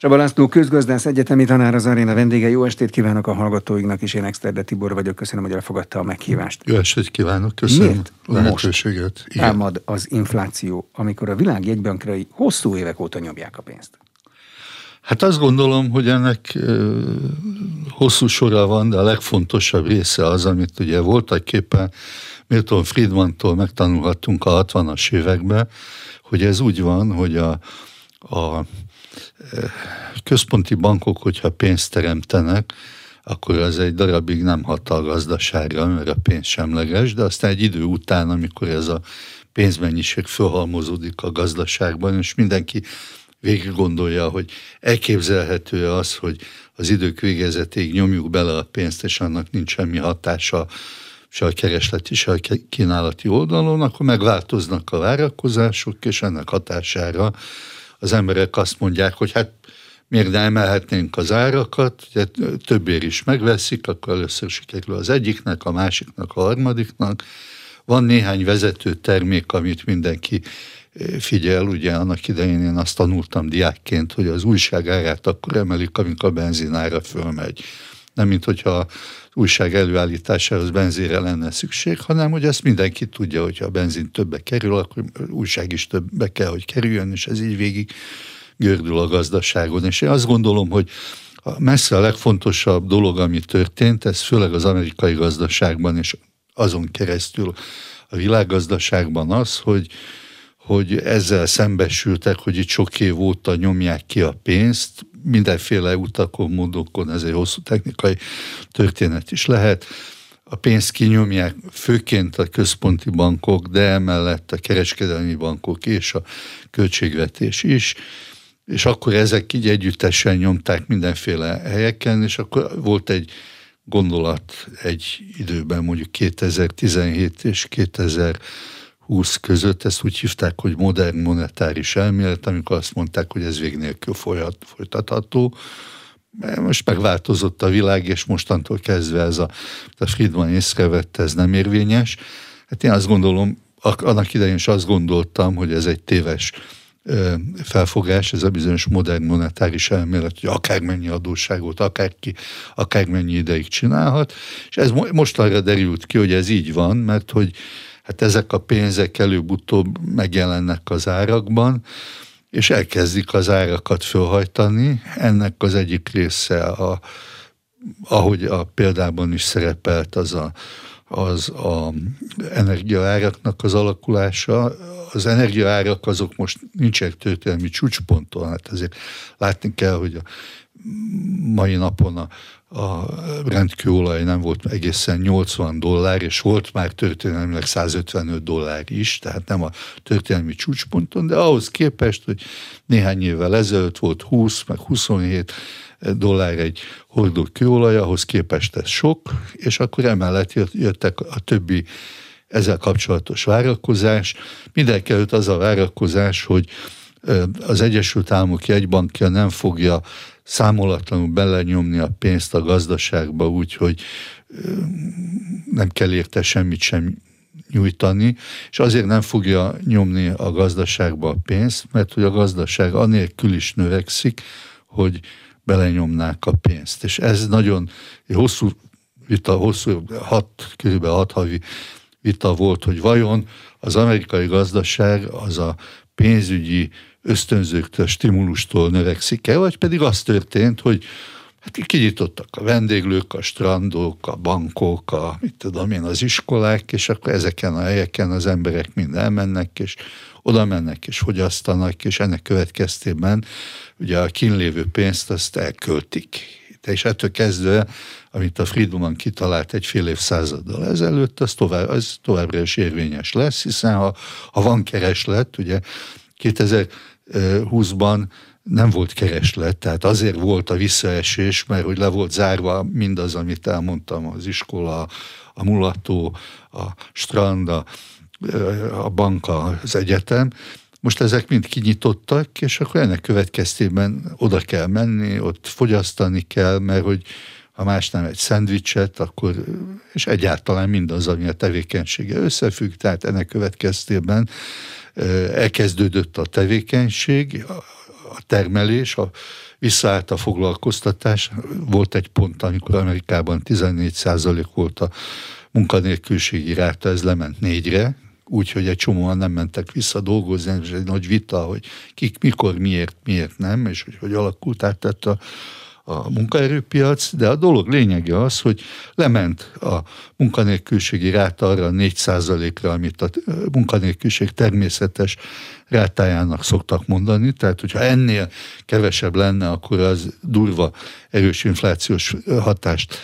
Csaba László közgazdász egyetemi tanár az aréna vendége. Jó estét kívánok a hallgatóinknak, és én Exterde Tibor vagyok. Köszönöm, hogy elfogadta a meghívást. Jó estét kívánok, köszönöm Miért lehetőséget. Most támad az infláció, amikor a világ jegybankrai hosszú évek óta nyomják a pénzt? Hát azt gondolom, hogy ennek hosszú sora van, de a legfontosabb része az, amit ugye voltaképpen Milton Friedmantól megtanulhattunk a 60-as években, hogy ez úgy van, hogy a, a központi bankok, hogyha pénzt teremtenek, akkor az egy darabig nem hat a gazdaságra, mert a pénz semleges, de aztán egy idő után, amikor ez a pénzmennyiség fölhalmozódik a gazdaságban, és mindenki végig gondolja, hogy elképzelhető az, hogy az idők végezetéig nyomjuk bele a pénzt, és annak nincs semmi hatása se a keresleti, se a kínálati oldalon, akkor megváltoznak a várakozások, és ennek hatására az emberek azt mondják, hogy hát miért nem emelhetnénk az árakat, ugye többér is megveszik, akkor először sikerül az egyiknek, a másiknak, a harmadiknak. Van néhány vezető termék, amit mindenki figyel, ugye annak idején én azt tanultam diákként, hogy az újság árát akkor emelik, amikor a benzinára fölmegy. Nem, mint hogyha újság előállításához benzére lenne szükség, hanem hogy ezt mindenki tudja, hogyha a benzin többe kerül, akkor újság is többe kell, hogy kerüljön, és ez így végig gördül a gazdaságon. És én azt gondolom, hogy a messze a legfontosabb dolog, ami történt, ez főleg az amerikai gazdaságban, és azon keresztül a világgazdaságban az, hogy hogy ezzel szembesültek, hogy itt sok év óta nyomják ki a pénzt, mindenféle utakon, módokon, ez egy hosszú technikai történet is lehet. A pénzt kinyomják főként a központi bankok, de emellett a kereskedelmi bankok és a költségvetés is, és akkor ezek így együttesen nyomták mindenféle helyeken, és akkor volt egy gondolat egy időben, mondjuk 2017 és 2000 20 között, ezt úgy hívták, hogy modern monetáris elmélet, amikor azt mondták, hogy ez vég nélkül folytatható. Most megváltozott a világ, és mostantól kezdve ez a, a Friedman észrevette, ez nem érvényes. Hát én azt gondolom, annak idején is azt gondoltam, hogy ez egy téves felfogás, ez a bizonyos modern monetáris elmélet, hogy akármennyi adósságot, akárki, akármennyi ideig csinálhat, és ez most arra derült ki, hogy ez így van, mert hogy hát ezek a pénzek előbb-utóbb megjelennek az árakban, és elkezdik az árakat fölhajtani. Ennek az egyik része, a, ahogy a példában is szerepelt, az a, az a energiaáraknak az alakulása. Az energiaárak azok most nincsenek történelmi csúcsponton, hát ezért látni kell, hogy a mai napon a, a rendkőolaj nem volt egészen 80 dollár, és volt már történelmileg 155 dollár is, tehát nem a történelmi csúcsponton, de ahhoz képest, hogy néhány évvel ezelőtt volt 20, meg 27 dollár egy hordó kőolaj, ahhoz képest ez sok, és akkor emellett jöttek a többi ezzel kapcsolatos várakozás. Mindenki előtt az a várakozás, hogy az Egyesült Államok jegybankja nem fogja számolatlanul belenyomni a pénzt a gazdaságba úgy, hogy nem kell érte semmit sem nyújtani, és azért nem fogja nyomni a gazdaságba a pénzt, mert hogy a gazdaság anélkül is növekszik, hogy belenyomnák a pénzt. És ez nagyon hosszú vita, hosszú, hat, kb. hat havi vita volt, hogy vajon az amerikai gazdaság az a pénzügyi ösztönzőktől, stimulustól növekszik el, vagy pedig az történt, hogy hát kinyitottak a vendéglők, a strandok, a bankok, a, mit tudom én, az iskolák, és akkor ezeken a helyeken az emberek mind elmennek, és oda mennek és fogyasztanak, és ennek következtében ugye a kínlévő pénzt azt elköltik. És ettől kezdve, amit a Friedman kitalált egy fél évszázaddal ezelőtt, az, tovább, az továbbra is érvényes lesz, hiszen ha, ha van kereslet, ugye 2020-ban nem volt kereslet, tehát azért volt a visszaesés, mert hogy le volt zárva mindaz, amit elmondtam, az iskola, a mulató, a strand, a, a banka, az egyetem. Most ezek mind kinyitottak, és akkor ennek következtében oda kell menni, ott fogyasztani kell, mert hogy ha más nem egy szendvicset, akkor, és egyáltalán mindaz, ami a tevékenysége összefügg, tehát ennek következtében elkezdődött a tevékenység, a termelés, a, visszaállt a foglalkoztatás. Volt egy pont, amikor Amerikában 14% volt a munkanélküliségi ráta, ez lement négyre, úgyhogy egy csomóan nem mentek vissza dolgozni, és egy nagy vita, hogy kik, mikor, miért, miért nem, és hogy hogy alakult át tehát a, a munkaerőpiac, de a dolog lényege az, hogy lement a munkanélküliségi ráta arra 4%-ra, amit a munkanélküliség természetes rátájának szoktak mondani, tehát hogyha ennél kevesebb lenne, akkor az durva erős inflációs hatást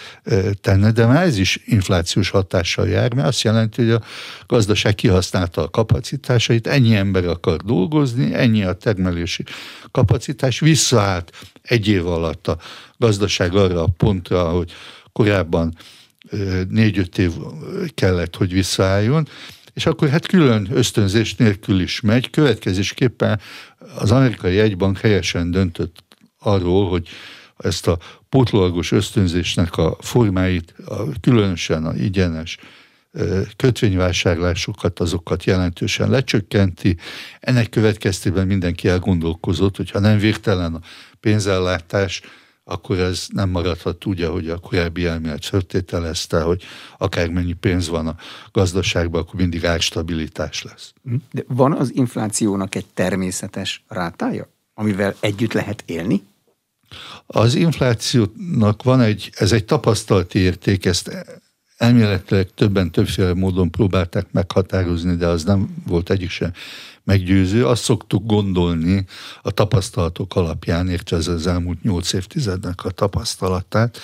tenne, de már ez is inflációs hatással jár, mert azt jelenti, hogy a gazdaság kihasználta a kapacitásait, ennyi ember akar dolgozni, ennyi a termelési kapacitás, visszaállt egy év alatt a gazdaság arra a pontra, hogy korábban négy-öt év kellett, hogy visszaálljon, és akkor hát külön ösztönzés nélkül is megy. Következésképpen az amerikai jegybank helyesen döntött arról, hogy ezt a pótlagos ösztönzésnek a formáit, a, különösen a igyenes kötvényvásárlásokat, azokat jelentősen lecsökkenti. Ennek következtében mindenki elgondolkozott, hogy ha nem végtelen a pénzellátás, akkor ez nem maradhat úgy, ahogy a korábbi elmélet feltételezte, hogy akármennyi pénz van a gazdaságban, akkor mindig árstabilitás lesz. De van az inflációnak egy természetes rátája, amivel együtt lehet élni? Az inflációnak van egy, ez egy tapasztalati érték, ezt elméletileg többen többféle módon próbálták meghatározni, de az nem volt egyik sem meggyőző. Azt szoktuk gondolni a tapasztalatok alapján, értve ez az elmúlt nyolc évtizednek a tapasztalatát,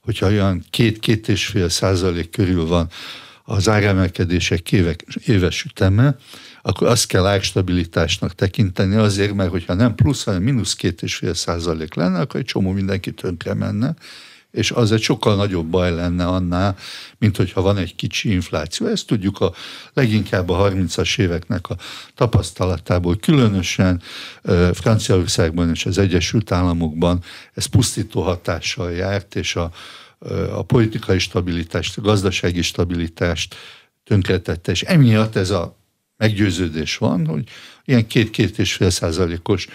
hogyha olyan két-két és fél százalék körül van az áremelkedések évek, éves üteme, akkor azt kell árstabilitásnak tekinteni azért, mert hogyha nem plusz, hanem mínusz két és fél százalék lenne, akkor egy csomó mindenki tönkre menne, és az egy sokkal nagyobb baj lenne annál, mint hogyha van egy kicsi infláció. Ezt tudjuk a leginkább a 30-as éveknek a tapasztalatából, különösen Franciaországban és az Egyesült Államokban ez pusztító hatással járt, és a, a politikai stabilitást, a gazdasági stabilitást tönkretette, és emiatt ez a meggyőződés van, hogy ilyen két-két és fél százalékos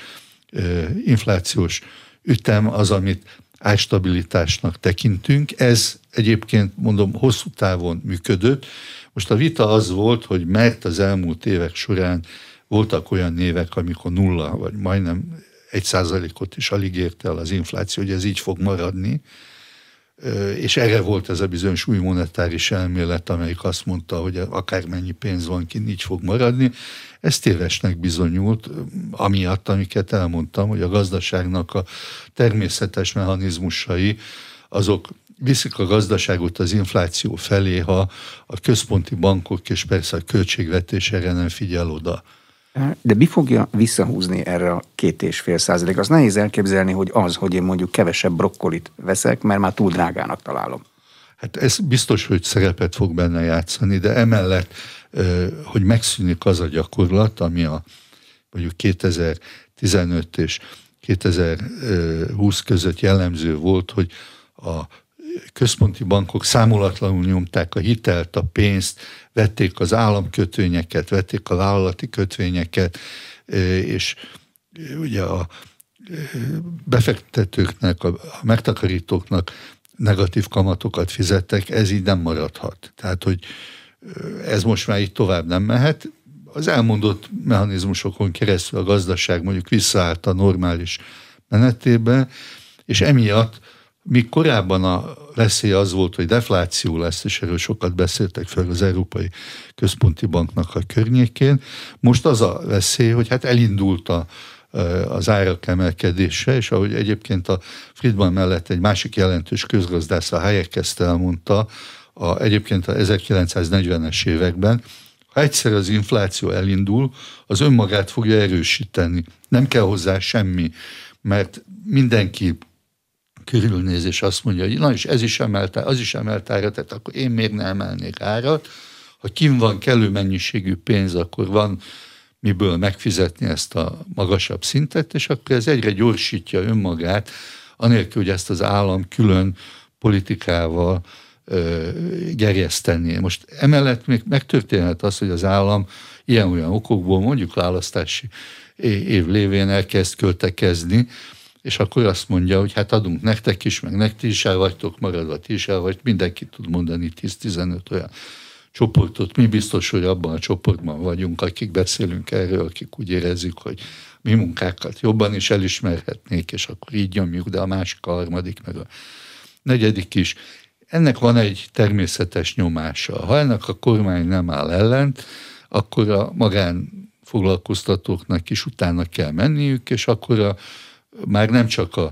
inflációs ütem az, amit árstabilitásnak tekintünk. Ez egyébként, mondom, hosszú távon működött. Most a vita az volt, hogy mert az elmúlt évek során voltak olyan névek, amikor nulla, vagy majdnem egy százalékot is alig ért el az infláció, hogy ez így fog maradni, és erre volt ez a bizonyos új monetáris elmélet, amelyik azt mondta, hogy akármennyi pénz van ki, így fog maradni. Ez tévesnek bizonyult, amiatt, amiket elmondtam, hogy a gazdaságnak a természetes mechanizmusai, azok viszik a gazdaságot az infláció felé, ha a központi bankok és persze a költségvetés erre nem figyel oda. De mi fogja visszahúzni erre a két és fél százalék? Az nehéz elképzelni, hogy az, hogy én mondjuk kevesebb brokkolit veszek, mert már túl drágának találom. Hát ez biztos, hogy szerepet fog benne játszani, de emellett, hogy megszűnik az a gyakorlat, ami a mondjuk 2015 és 2020 között jellemző volt, hogy a központi bankok számolatlanul nyomták a hitelt, a pénzt, vették az államkötvényeket, vették a vállalati kötvényeket, és ugye a befektetőknek, a megtakarítóknak negatív kamatokat fizettek, ez így nem maradhat. Tehát, hogy ez most már így tovább nem mehet. Az elmondott mechanizmusokon keresztül a gazdaság mondjuk visszaállt a normális menetébe, és emiatt Míg korábban a veszély az volt, hogy defláció lesz, és erről sokat beszéltek fel az Európai Központi Banknak a környékén, most az a veszély, hogy hát elindult a, az árak emelkedése, és ahogy egyébként a Friedman mellett egy másik jelentős közgazdász, a Hayek ezt elmondta, a, egyébként a 1940-es években, ha egyszer az infláció elindul, az önmagát fogja erősíteni. Nem kell hozzá semmi, mert mindenki körülnéz, és azt mondja, hogy na és ez is emelte, az is emelte árat, tehát akkor én még nem emelnék árat. Ha kim van kellő mennyiségű pénz, akkor van miből megfizetni ezt a magasabb szintet, és akkor ez egyre gyorsítja önmagát, anélkül, hogy ezt az állam külön politikával ö, gerjesztené. Most emellett még megtörténhet az, hogy az állam ilyen-olyan okokból, mondjuk választási év lévén elkezd költekezni, és akkor azt mondja, hogy hát adunk nektek is, meg nektek is el vagytok maradva, ti is el vagy, mindenki tud mondani 10-15 olyan csoportot. Mi biztos, hogy abban a csoportban vagyunk, akik beszélünk erről, akik úgy érezzük, hogy mi munkákat jobban is elismerhetnék, és akkor így nyomjuk, de a másik, a harmadik, meg a negyedik is. Ennek van egy természetes nyomása. Ha ennek a kormány nem áll ellent, akkor a magán foglalkoztatóknak is utána kell menniük, és akkor a, már nem csak a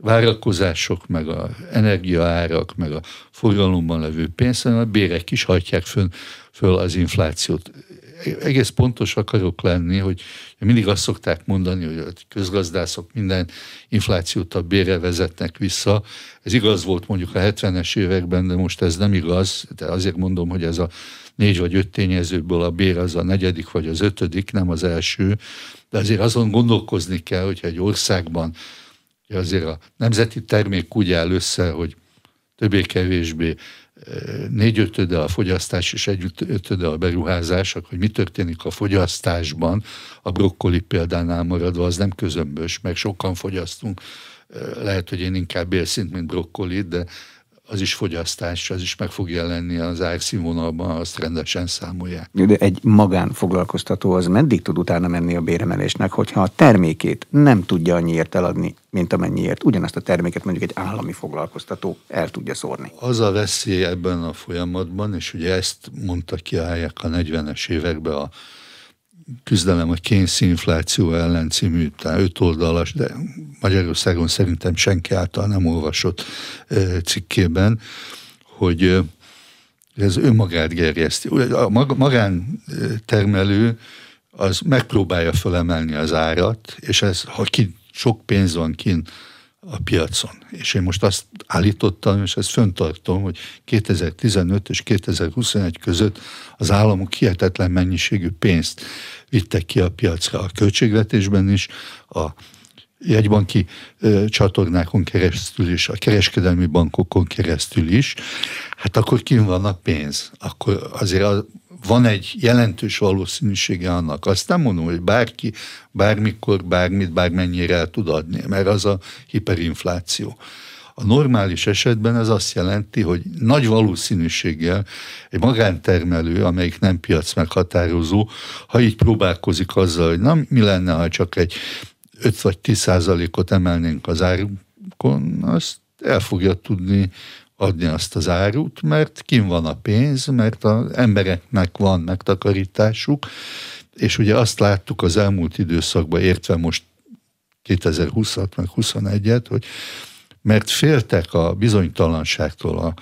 várakozások, meg a energiaárak, meg a forgalomban levő pénz, hanem a bérek is hajtják föl, föl az inflációt. Egész pontos akarok lenni, hogy mindig azt szokták mondani, hogy a közgazdászok minden inflációt a bérre vezetnek vissza. Ez igaz volt mondjuk a 70-es években, de most ez nem igaz, de azért mondom, hogy ez a négy vagy öt tényezőből a bér az a negyedik vagy az ötödik, nem az első, de azért azon gondolkozni kell, hogyha egy országban azért a nemzeti termék úgy áll össze, hogy többé-kevésbé eh, négy ötöde a fogyasztás és egy ötöde a beruházás, akkor mi történik a fogyasztásban, a brokkoli példánál maradva, az nem közömbös, meg sokan fogyasztunk, eh, lehet, hogy én inkább bélszint, mint brokkolit, de az is fogyasztás, az is meg fog jelenni az árszínvonalban, azt rendesen számolják. De egy magánfoglalkoztató az meddig tud utána menni a béremelésnek, hogyha a termékét nem tudja annyiért eladni, mint amennyiért ugyanazt a terméket mondjuk egy állami foglalkoztató el tudja szórni. Az a veszély ebben a folyamatban, és ugye ezt mondta ki a 40-es években a küzdelem a kényszinfláció ellen című, tehát öt oldalas, de Magyarországon szerintem senki által nem olvasott cikkében, hogy ez önmagát gerjeszti. A magántermelő az megpróbálja felemelni az árat, és ez, ha ki, sok pénz van kint a piacon. És én most azt állítottam, és ezt föntartom, hogy 2015 és 2021 között az államok hihetetlen mennyiségű pénzt vittek ki a piacra a költségvetésben is, a jegybanki ö, csatornákon keresztül is, a kereskedelmi bankokon keresztül is, hát akkor kim a pénz. Akkor azért a, van egy jelentős valószínűsége annak. Azt nem mondom, hogy bárki bármikor, bármit, bármennyire el tud adni, mert az a hiperinfláció. A normális esetben ez azt jelenti, hogy nagy valószínűséggel egy magántermelő, amelyik nem piac meghatározó, ha így próbálkozik azzal, hogy na, mi lenne, ha csak egy 5 vagy 10 százalékot emelnénk az árukon, azt el fogja tudni adni azt az árut, mert kim van a pénz, mert az embereknek van megtakarításuk, és ugye azt láttuk az elmúlt időszakban, értve most 2020-at, meg 21-et, hogy mert féltek a bizonytalanságtól, a,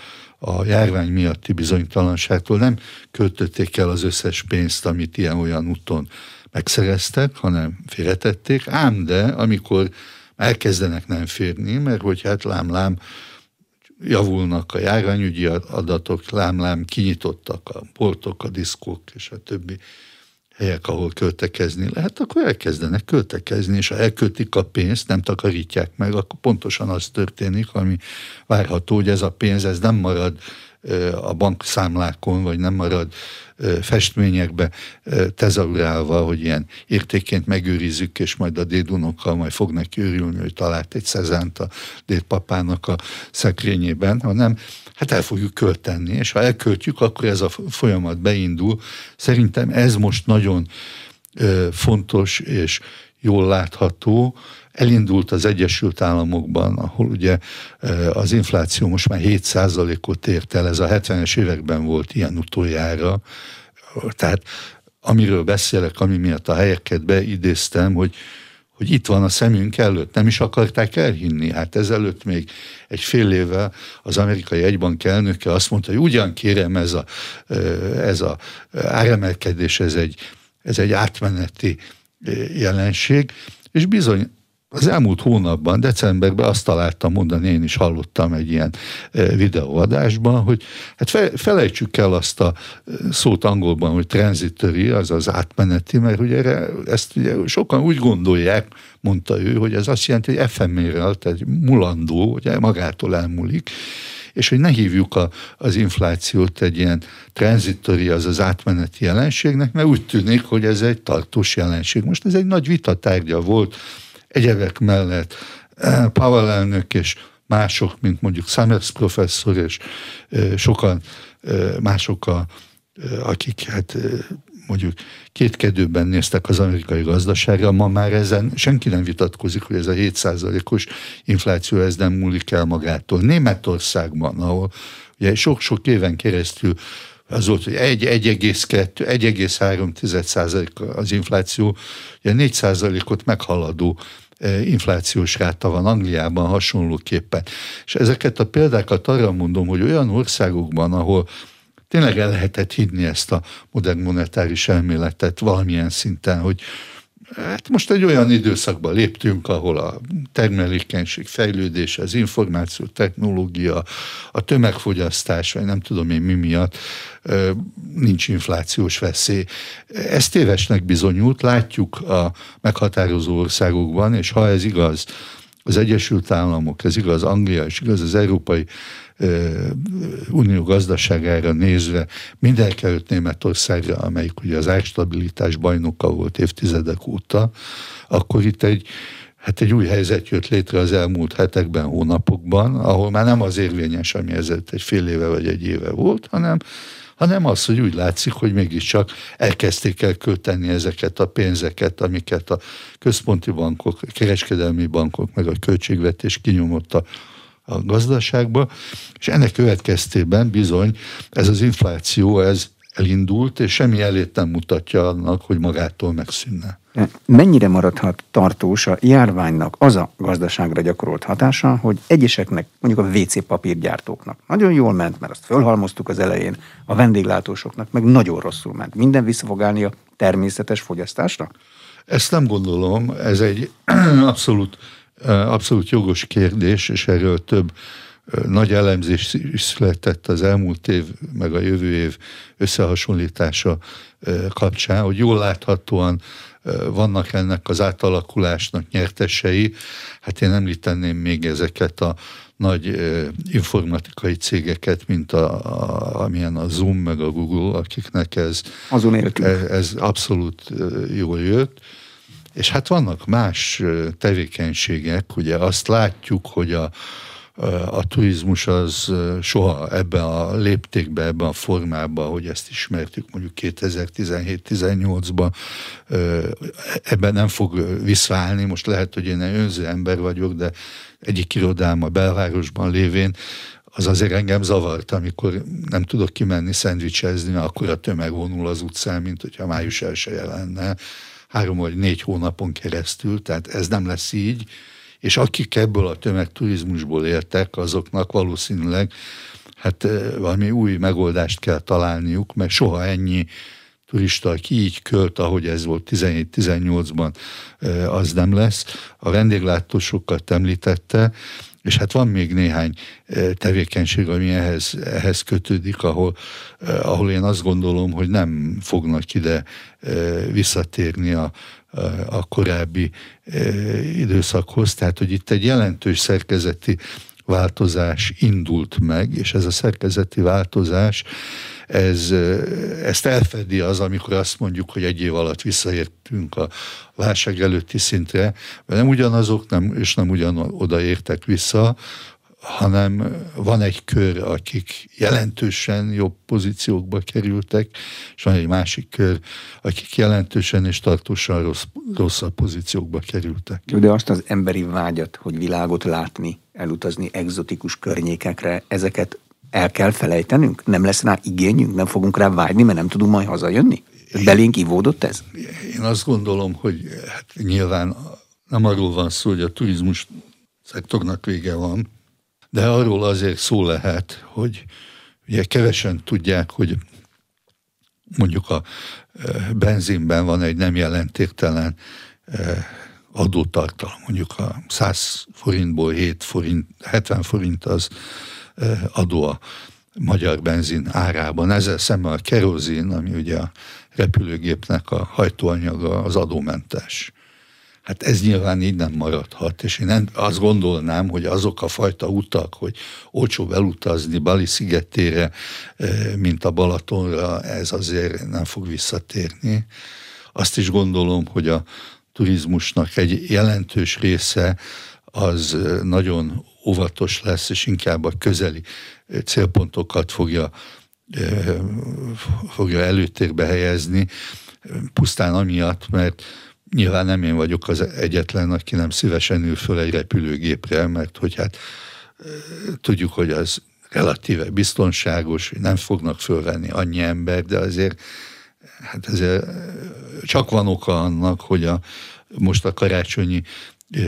a járvány miatti bizonytalanságtól, nem költötték el az összes pénzt, amit ilyen-olyan úton megszereztek, hanem félretették, ám de amikor elkezdenek nem férni, mert hogy hát lám-lám javulnak a járványügyi adatok, lám-lám kinyitottak a portok, a diszkók és a többi helyek, ahol költekezni lehet, akkor elkezdenek költekezni, és ha elköltik a pénzt, nem takarítják meg, akkor pontosan az történik, ami várható, hogy ez a pénz, ez nem marad a bankszámlákon, vagy nem marad festményekbe tezaurálva, hogy ilyen értéként megőrizzük, és majd a dédunokkal majd fognak őrülni, hogy talált egy szezánt a dédpapának a szekrényében, hanem hát el fogjuk költeni, és ha elköltjük, akkor ez a folyamat beindul. Szerintem ez most nagyon fontos és jól látható, elindult az Egyesült Államokban, ahol ugye az infláció most már 7%-ot ért el, ez a 70-es években volt ilyen utoljára, tehát amiről beszélek, ami miatt a helyeket beidéztem, hogy hogy itt van a szemünk előtt. Nem is akarták elhinni. Hát ezelőtt még egy fél évvel az amerikai egybank elnöke azt mondta, hogy ugyan kérem ez a, ez a áremelkedés, ez egy, ez egy átmeneti jelenség, és bizony az elmúlt hónapban, decemberben azt találtam mondani, én is hallottam egy ilyen videóadásban, hogy hát fe, felejtsük el azt a szót angolban, hogy transitory, az átmeneti, mert ugye erre, ezt ugye sokan úgy gondolják, mondta ő, hogy ez azt jelenti, hogy efemérrel, tehát mulandó, ugye magától elmúlik, és hogy ne hívjuk a, az inflációt egy ilyen transitori, az az átmeneti jelenségnek, mert úgy tűnik, hogy ez egy tartós jelenség. Most ez egy nagy vitatárgya volt egyebek mellett eh, Powell elnök és mások, mint mondjuk Summers professzor és eh, sokan eh, mások, a, akik hát mondjuk kétkedőben néztek az amerikai gazdaságra, ma már ezen senki nem vitatkozik, hogy ez a 7%-os infláció ez nem múlik el magától. Németországban, ahol ugye sok-sok éven keresztül az volt, hogy 1,2, 1,3 az infláció, ugye 4 százalékot meghaladó e, inflációs ráta van Angliában hasonlóképpen. És ezeket a példákat arra mondom, hogy olyan országokban, ahol tényleg el lehetett hinni ezt a modern monetáris elméletet valamilyen szinten, hogy Hát most egy olyan időszakba léptünk, ahol a termelékenység fejlődése, az információ technológia, a tömegfogyasztás, vagy nem tudom én mi miatt nincs inflációs veszély. Ez tévesnek bizonyult, látjuk a meghatározó országokban, és ha ez igaz, az Egyesült Államok, ez igaz Anglia, és igaz az Európai Unió gazdaságára nézve, mindenkelőtt Németországra, amelyik ugye az árstabilitás bajnoka volt évtizedek óta, akkor itt egy hát egy új helyzet jött létre az elmúlt hetekben, hónapokban, ahol már nem az érvényes, ami ezért egy fél éve vagy egy éve volt, hanem hanem az, hogy úgy látszik, hogy mégiscsak elkezdték el költeni ezeket a pénzeket, amiket a központi bankok, kereskedelmi bankok, meg a költségvetés kinyomott a, a gazdaságba, és ennek következtében bizony ez az infláció, ez elindult, és semmi elét nem mutatja annak, hogy magától megszűnne. Mennyire maradhat tartós a járványnak az a gazdaságra gyakorolt hatása, hogy egyeseknek, mondjuk a WC papírgyártóknak nagyon jól ment, mert azt fölhalmoztuk az elején, a vendéglátósoknak meg nagyon rosszul ment. Minden vissza fog állni a természetes fogyasztásra? Ezt nem gondolom, ez egy abszolút, abszolút jogos kérdés, és erről több nagy elemzés is született az elmúlt év, meg a jövő év összehasonlítása kapcsán, hogy jól láthatóan vannak ennek az átalakulásnak nyertesei. Hát én említeném még ezeket a nagy informatikai cégeket, mint a, a, amilyen a Zoom meg a Google, akiknek ez, Azon ez, ez abszolút jól jött. És hát vannak más tevékenységek, ugye azt látjuk, hogy a, a turizmus az soha ebben a léptékben, ebben a formában, hogy ezt ismertük mondjuk 2017-18-ban, ebben nem fog visszaállni. Most lehet, hogy én egy önző ember vagyok, de egyik irodám a belvárosban lévén az azért engem zavart, amikor nem tudok kimenni szendvicsezni, akkor a tömeg vonul az utcán, mint hogyha május első lenne, három vagy négy hónapon keresztül, tehát ez nem lesz így és akik ebből a tömegturizmusból éltek, azoknak valószínűleg hát valami új megoldást kell találniuk, mert soha ennyi turista, aki így költ, ahogy ez volt 17-18-ban, az nem lesz. A vendéglátósokat említette, és hát van még néhány tevékenység, ami ehhez, ehhez kötődik, ahol, ahol én azt gondolom, hogy nem fognak ide visszatérni a, a korábbi időszakhoz. Tehát, hogy itt egy jelentős szerkezeti változás indult meg, és ez a szerkezeti változás, ez, ezt elfedi az, amikor azt mondjuk, hogy egy év alatt visszaértünk a válság előtti szintre, mert nem ugyanazok, nem, és nem ugyan oda értek vissza, hanem van egy kör, akik jelentősen jobb pozíciókba kerültek, és van egy másik kör, akik jelentősen és tartósan rossz, rosszabb pozíciókba kerültek. De azt az emberi vágyat, hogy világot látni, elutazni egzotikus környékekre, ezeket el kell felejtenünk? Nem lesz rá igényünk? Nem fogunk rá vágyni, mert nem tudunk majd hazajönni? Belénk ivódott ez? Én azt gondolom, hogy hát nyilván nem arról van szó, hogy a turizmus szektornak vége van, de arról azért szó lehet, hogy ugye kevesen tudják, hogy mondjuk a e, benzinben van egy nem jelentéktelen e, adótartalom, mondjuk a 100 forintból 7 forint, 70 forint az e, adó a magyar benzin árában. Ezzel szemben a kerozin, ami ugye a repülőgépnek a hajtóanyaga, az adómentes. Hát ez nyilván így nem maradhat, és én azt gondolnám, hogy azok a fajta utak, hogy olcsóbb elutazni Bali szigetére, mint a Balatonra, ez azért nem fog visszatérni. Azt is gondolom, hogy a turizmusnak egy jelentős része az nagyon óvatos lesz, és inkább a közeli célpontokat fogja, fogja előtérbe helyezni, pusztán amiatt, mert nyilván nem én vagyok az egyetlen, aki nem szívesen ül föl egy repülőgépre, mert hogy hát tudjuk, hogy az relatíve biztonságos, nem fognak fölvenni annyi ember, de azért hát ezért csak van oka annak, hogy a, most a karácsonyi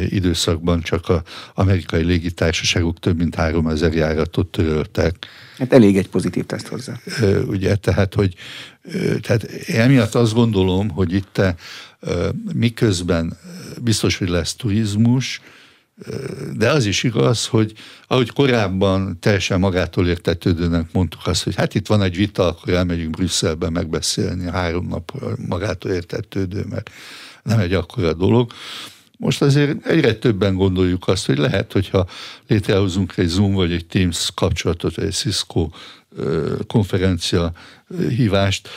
időszakban csak az amerikai légitársaságok több mint 3000 járatot töröltek. Hát elég egy pozitív teszt hozzá. Ugye, tehát, hogy tehát emiatt azt gondolom, hogy itt miközben biztos, hogy lesz turizmus, de az is igaz, hogy ahogy korábban teljesen magától értetődőnek mondtuk azt, hogy hát itt van egy vita, akkor elmegyünk Brüsszelbe megbeszélni három nap magától értetődő, mert nem egy akkora dolog. Most azért egyre többen gondoljuk azt, hogy lehet, hogyha létrehozunk egy Zoom vagy egy Teams kapcsolatot, vagy egy Cisco konferencia hívást,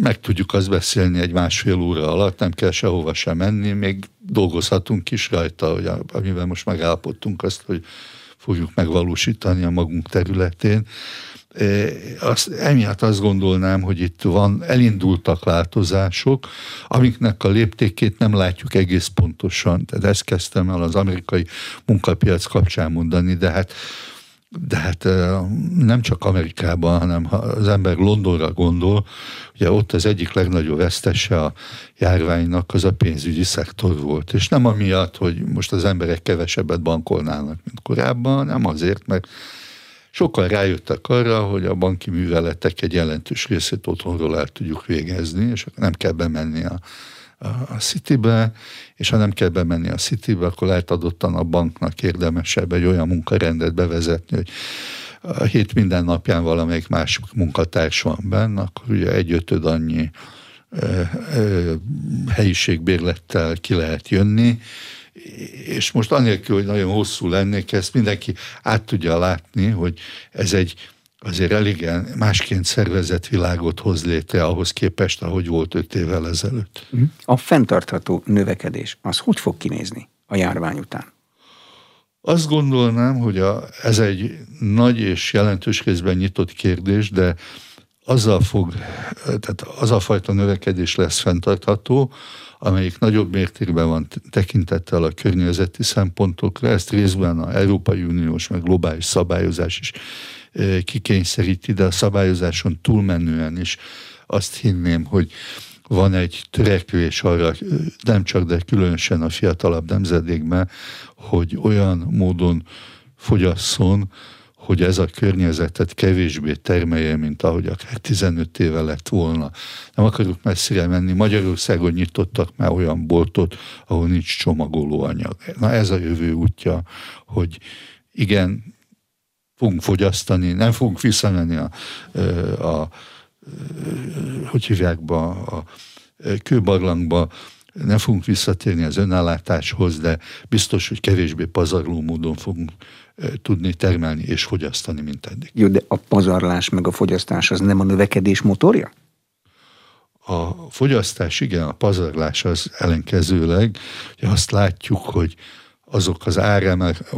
meg tudjuk azt beszélni egy másfél óra alatt, nem kell sehova sem menni, még dolgozhatunk is rajta, hogy amivel most megállapodtunk azt, hogy fogjuk megvalósítani a magunk területén. Azt, emiatt azt gondolnám, hogy itt van, elindultak változások, amiknek a léptékét nem látjuk egész pontosan. Tehát ezt kezdtem el az amerikai munkapiac kapcsán mondani, de hát de hát nem csak Amerikában, hanem ha az ember Londonra gondol, ugye ott az egyik legnagyobb vesztese a járványnak az a pénzügyi szektor volt. És nem amiatt, hogy most az emberek kevesebbet bankolnának, mint korábban, nem azért, mert sokkal rájöttek arra, hogy a banki műveletek egy jelentős részét otthonról el tudjuk végezni, és nem kell bemenni a a Citybe, és ha nem kell bemenni a Citybe, akkor lehet adottan a banknak érdemesebb egy olyan munkarendet bevezetni, hogy a hét minden napján valamelyik más munkatárs van benne, akkor ugye egy ötöd annyi helyiségbérlettel ki lehet jönni, és most anélkül, hogy nagyon hosszú lennék, ezt mindenki át tudja látni, hogy ez egy azért elégen másként szervezett világot hoz létre ahhoz képest, ahogy volt öt évvel ezelőtt. Mhm. A fenntartható növekedés, az hogy fog kinézni a járvány után? Azt gondolnám, hogy a, ez egy nagy és jelentős részben nyitott kérdés, de azzal fog, tehát az a fajta növekedés lesz fenntartható, amelyik nagyobb mértékben van tekintettel a környezeti szempontokra, ezt részben a Európai Uniós meg globális szabályozás is kikényszeríti, de a szabályozáson túlmenően is azt hinném, hogy van egy törekvés arra, nem csak, de különösen a fiatalabb nemzedékben, hogy olyan módon fogyasszon, hogy ez a környezetet kevésbé termelje, mint ahogy akár 15 éve lett volna. Nem akarok messzire menni. Magyarországon nyitottak már olyan boltot, ahol nincs csomagolóanyag. Na ez a jövő útja, hogy igen, fogunk fogyasztani, nem fogunk visszamenni a, a, a hogy hívják be, a kőbarlangba, nem fogunk visszatérni az önállátáshoz, de biztos, hogy kevésbé pazarló módon fogunk tudni termelni és fogyasztani, mint eddig. Jó, de a pazarlás meg a fogyasztás az nem a növekedés motorja? A fogyasztás, igen, a pazarlás az ellenkezőleg. Ugye azt látjuk, hogy azok az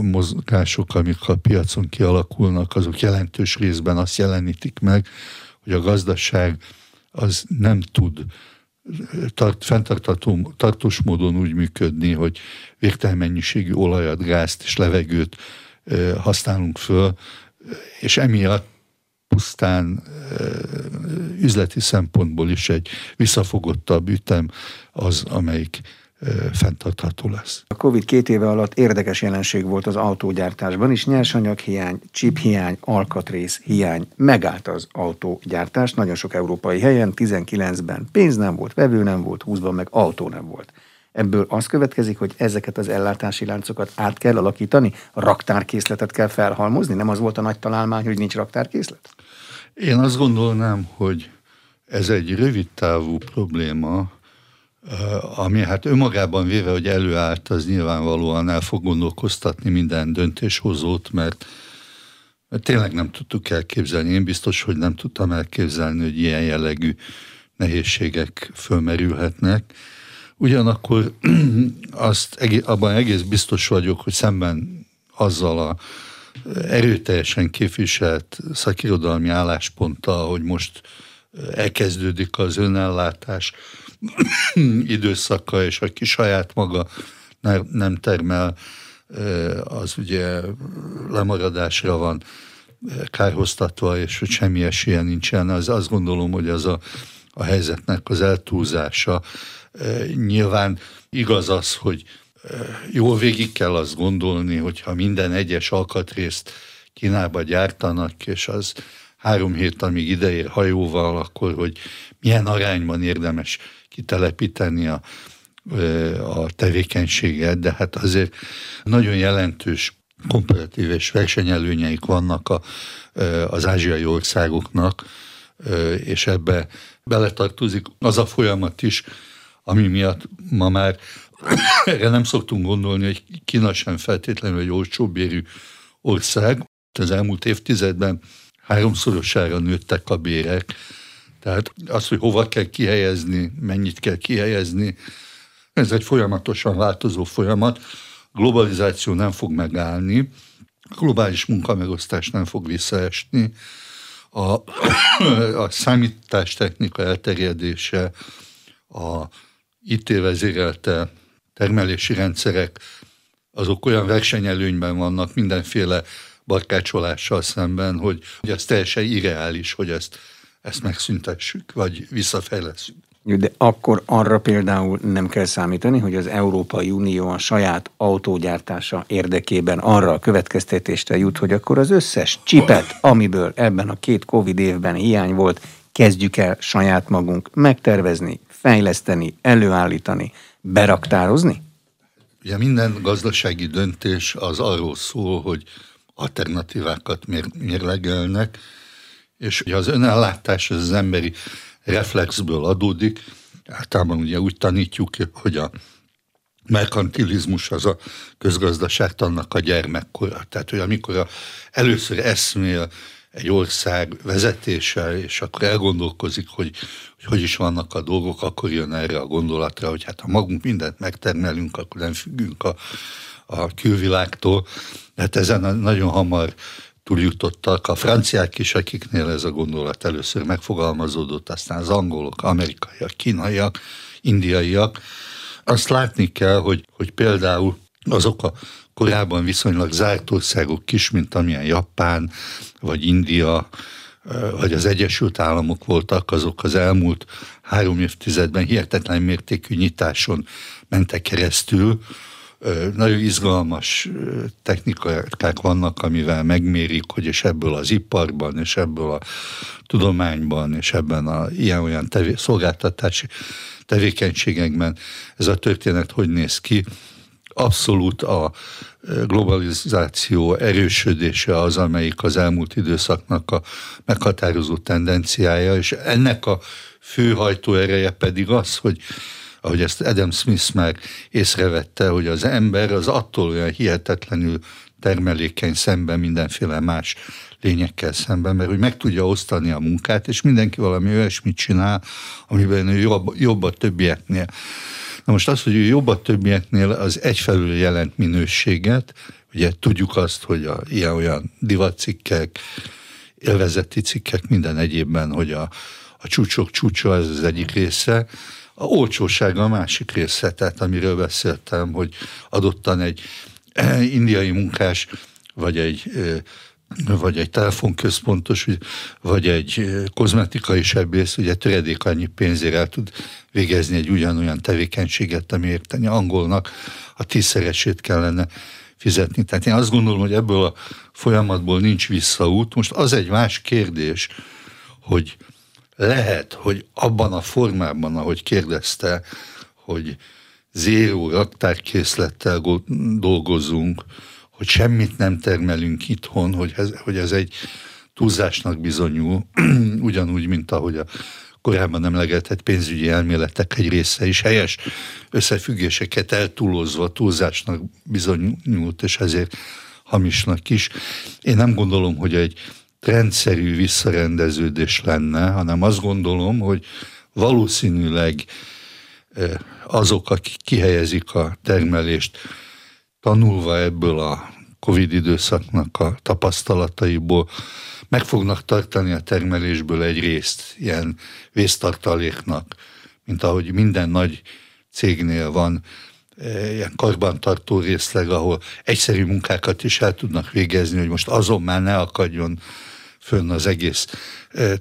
mozgások, amik a piacon kialakulnak, azok jelentős részben azt jelenítik meg, hogy a gazdaság az nem tud tart, fenntartató, tartós módon úgy működni, hogy végtelen mennyiségű olajat, gázt és levegőt használunk föl, és emiatt pusztán üzleti szempontból is egy visszafogottabb ütem az, amelyik fenntartható lesz. A Covid két éve alatt érdekes jelenség volt az autógyártásban is, nyersanyaghiány, hiány, alkatrész hiány, megállt az autógyártás nagyon sok európai helyen, 19-ben pénz nem volt, vevő nem volt, 20-ban meg autó nem volt. Ebből az következik, hogy ezeket az ellátási láncokat át kell alakítani, raktárkészletet kell felhalmozni, nem az volt a nagy találmány, hogy nincs raktárkészlet? Én azt gondolnám, hogy ez egy rövid távú probléma, ami hát önmagában véve, hogy előállt, az nyilvánvalóan el fog gondolkoztatni minden döntéshozót, mert, mert tényleg nem tudtuk elképzelni. Én biztos, hogy nem tudtam elképzelni, hogy ilyen jellegű nehézségek fölmerülhetnek. Ugyanakkor azt, abban egész biztos vagyok, hogy szemben azzal a erőteljesen képviselt szakirodalmi állásponttal, hogy most elkezdődik az önellátás időszaka, és aki saját maga nem termel, az ugye lemaradásra van kárhoztatva, és hogy semmi esélye nincsen. Az, azt gondolom, hogy az a, a helyzetnek az eltúlzása. Nyilván igaz az, hogy jól végig kell azt gondolni, hogyha minden egyes alkatrészt Kínába gyártanak, és az három hét, amíg ideér hajóval, akkor hogy milyen arányban érdemes kitelepíteni a, a tevékenységet, de hát azért nagyon jelentős komparatív és versenyelőnyeik vannak a, az ázsiai országoknak, és ebbe beletartozik az a folyamat is, ami miatt ma már erre nem szoktunk gondolni, hogy Kína sem feltétlenül egy olcsóbérű ország. Az elmúlt évtizedben háromszorosára nőttek a bérek, tehát az, hogy hova kell kihelyezni, mennyit kell kihelyezni, ez egy folyamatosan változó folyamat. Globalizáció nem fog megállni, a globális munkamegosztás nem fog visszaesni, a, a számítástechnika elterjedése, a IT vezérelte termelési rendszerek, azok olyan versenyelőnyben vannak mindenféle barkácsolással szemben, hogy, hogy ez teljesen irreális, hogy ezt, ezt megszüntessük, vagy visszafejleszünk. De akkor arra például nem kell számítani, hogy az Európai Unió a saját autógyártása érdekében arra a következtetésre jut, hogy akkor az összes csipet, amiből ebben a két Covid évben hiány volt, kezdjük el saját magunk megtervezni, fejleszteni, előállítani, beraktározni? Ugye minden gazdasági döntés az arról szól, hogy alternatívákat mérlegelnek, és ugye az önellátás az, az emberi reflexből adódik. Általában ugye úgy tanítjuk, hogy a merkantilizmus az a közgazdaságtannak a gyermekkora. Tehát, hogy amikor a, először eszmél egy ország vezetése, és akkor elgondolkozik, hogy, hogy hogy is vannak a dolgok, akkor jön erre a gondolatra, hogy hát ha magunk mindent megtermelünk, akkor nem függünk a, a külvilágtól. Hát ezen nagyon hamar túljutottak a franciák is, akiknél ez a gondolat először megfogalmazódott, aztán az angolok, amerikaiak, kínaiak, indiaiak. Azt látni kell, hogy, hogy például azok a korábban viszonylag zárt országok is, mint amilyen Japán, vagy India, vagy az Egyesült Államok voltak, azok az elmúlt három évtizedben hihetetlen mértékű nyitáson mentek keresztül, nagyon izgalmas technikák vannak, amivel megmérik, hogy és ebből az iparban, és ebből a tudományban, és ebben a ilyen-olyan tevé- szolgáltatási tevékenységekben ez a történet hogy néz ki. Abszolút a globalizáció erősödése az, amelyik az elmúlt időszaknak a meghatározó tendenciája, és ennek a fő ereje pedig az, hogy ahogy ezt Adam Smith már észrevette, hogy az ember az attól olyan hihetetlenül termelékeny szemben mindenféle más lényekkel szemben, mert hogy meg tudja osztani a munkát, és mindenki valami olyasmit csinál, amiben ő jobb, jobb a többieknél. Na most az, hogy ő jobb a többieknél, az egyfelől jelent minőséget, ugye tudjuk azt, hogy a ilyen-olyan divatcikkek, élvezeti cikkek, minden egyébben, hogy a, a csúcsok csúcsa, ez az egyik része, a olcsósága a másik része, tehát amiről beszéltem, hogy adottan egy eh, indiai munkás, vagy egy eh, vagy egy telefonközpontos, vagy egy eh, kozmetikai sebész, ugye töredék annyi pénzért el tud végezni egy ugyanolyan tevékenységet, ami érteni angolnak a tízszeresét kellene fizetni. Tehát én azt gondolom, hogy ebből a folyamatból nincs visszaút. Most az egy más kérdés, hogy lehet, hogy abban a formában, ahogy kérdezte, hogy zéró raktárkészlettel dolgozunk, hogy semmit nem termelünk itthon, hogy ez, hogy ez egy túlzásnak bizonyul, ugyanúgy, mint ahogy a korábban emlegetett pénzügyi elméletek egy része is helyes összefüggéseket eltúlozva túlzásnak bizonyult, és ezért hamisnak is. Én nem gondolom, hogy egy rendszerű visszarendeződés lenne, hanem azt gondolom, hogy valószínűleg azok, akik kihelyezik a termelést, tanulva ebből a Covid időszaknak a tapasztalataiból, meg fognak tartani a termelésből egy részt, ilyen vésztartaléknak, mint ahogy minden nagy cégnél van ilyen karbantartó részleg, ahol egyszerű munkákat is el tudnak végezni, hogy most azon már ne akadjon fönn az egész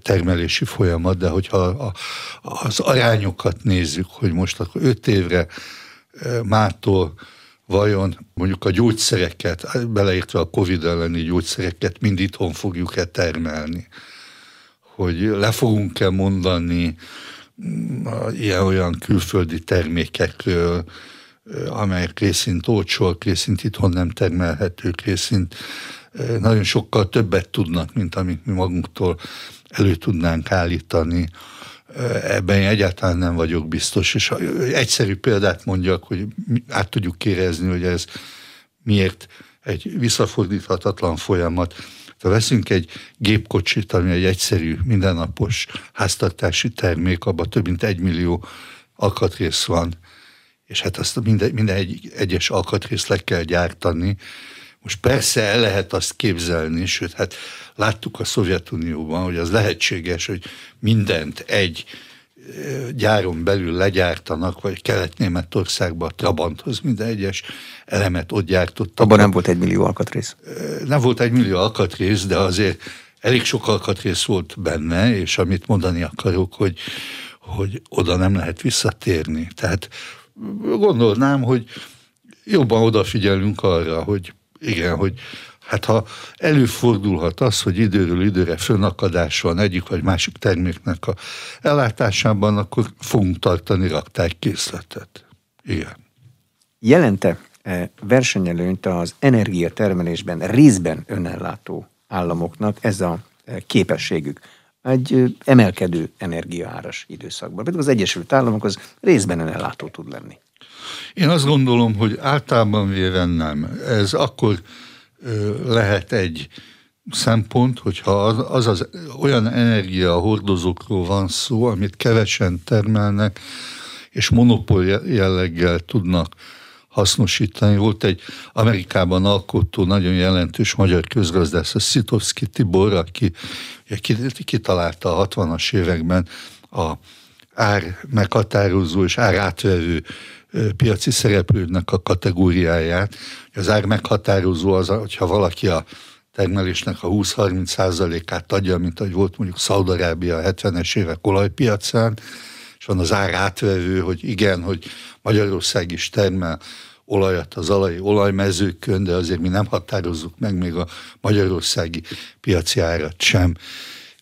termelési folyamat, de hogyha az arányokat nézzük, hogy most akkor öt évre mától vajon mondjuk a gyógyszereket, beleértve a Covid elleni gyógyszereket mind itthon fogjuk-e termelni? Hogy le fogunk-e mondani mm, ilyen-olyan külföldi termékekről, amelyek részint olcsóak, részint itthon nem termelhetők, részint nagyon sokkal többet tudnak, mint amit mi magunktól elő tudnánk állítani. Ebben én egyáltalán nem vagyok biztos, és egyszerű példát mondjak, hogy át tudjuk kérezni, hogy ez miért egy visszafordíthatatlan folyamat. Ha veszünk egy gépkocsit, ami egy egyszerű, mindennapos háztartási termék, abban több mint egy millió alkatrész van, és hát azt minden, minden egy, egyes alkatrészt le kell gyártani, most persze el lehet azt képzelni, sőt, hát láttuk a Szovjetunióban, hogy az lehetséges, hogy mindent egy gyáron belül legyártanak, vagy Kelet-Németországban a Trabanthoz minden egyes elemet ott gyártottak. Abban nem volt egy millió alkatrész? Nem volt egy millió alkatrész, de azért elég sok alkatrész volt benne, és amit mondani akarok, hogy, hogy oda nem lehet visszatérni. Tehát gondolnám, hogy jobban odafigyelünk arra, hogy igen, hogy hát ha előfordulhat az, hogy időről időre fönnakadás van egyik vagy másik terméknek a ellátásában, akkor fogunk tartani raktárkészletet. Igen. Jelente -e versenyelőnyt az energiatermelésben részben önellátó államoknak ez a e, képességük egy emelkedő energiaáras időszakban. Például az Egyesült Államok az részben önellátó tud lenni. Én azt gondolom, hogy általában véve nem. Ez akkor lehet egy szempont, hogyha az, az, az olyan energia hordozókról van szó, amit kevesen termelnek, és monopól jelleggel tudnak hasznosítani. Volt egy Amerikában alkotó, nagyon jelentős magyar közgazdász, a Szitovszki Tibor, aki kitalálta a 60-as években a ár meghatározó és ár átvevő piaci szereplőnek a kategóriáját. Az ár meghatározó az, hogyha valaki a termelésnek a 20-30 százalékát adja, mint ahogy volt mondjuk Szaudarábia a 70-es évek olajpiacán, és van az ár átvevő, hogy igen, hogy Magyarország is termel olajat az alai olajmezőkön, de azért mi nem határozzuk meg még a magyarországi piaci árat sem.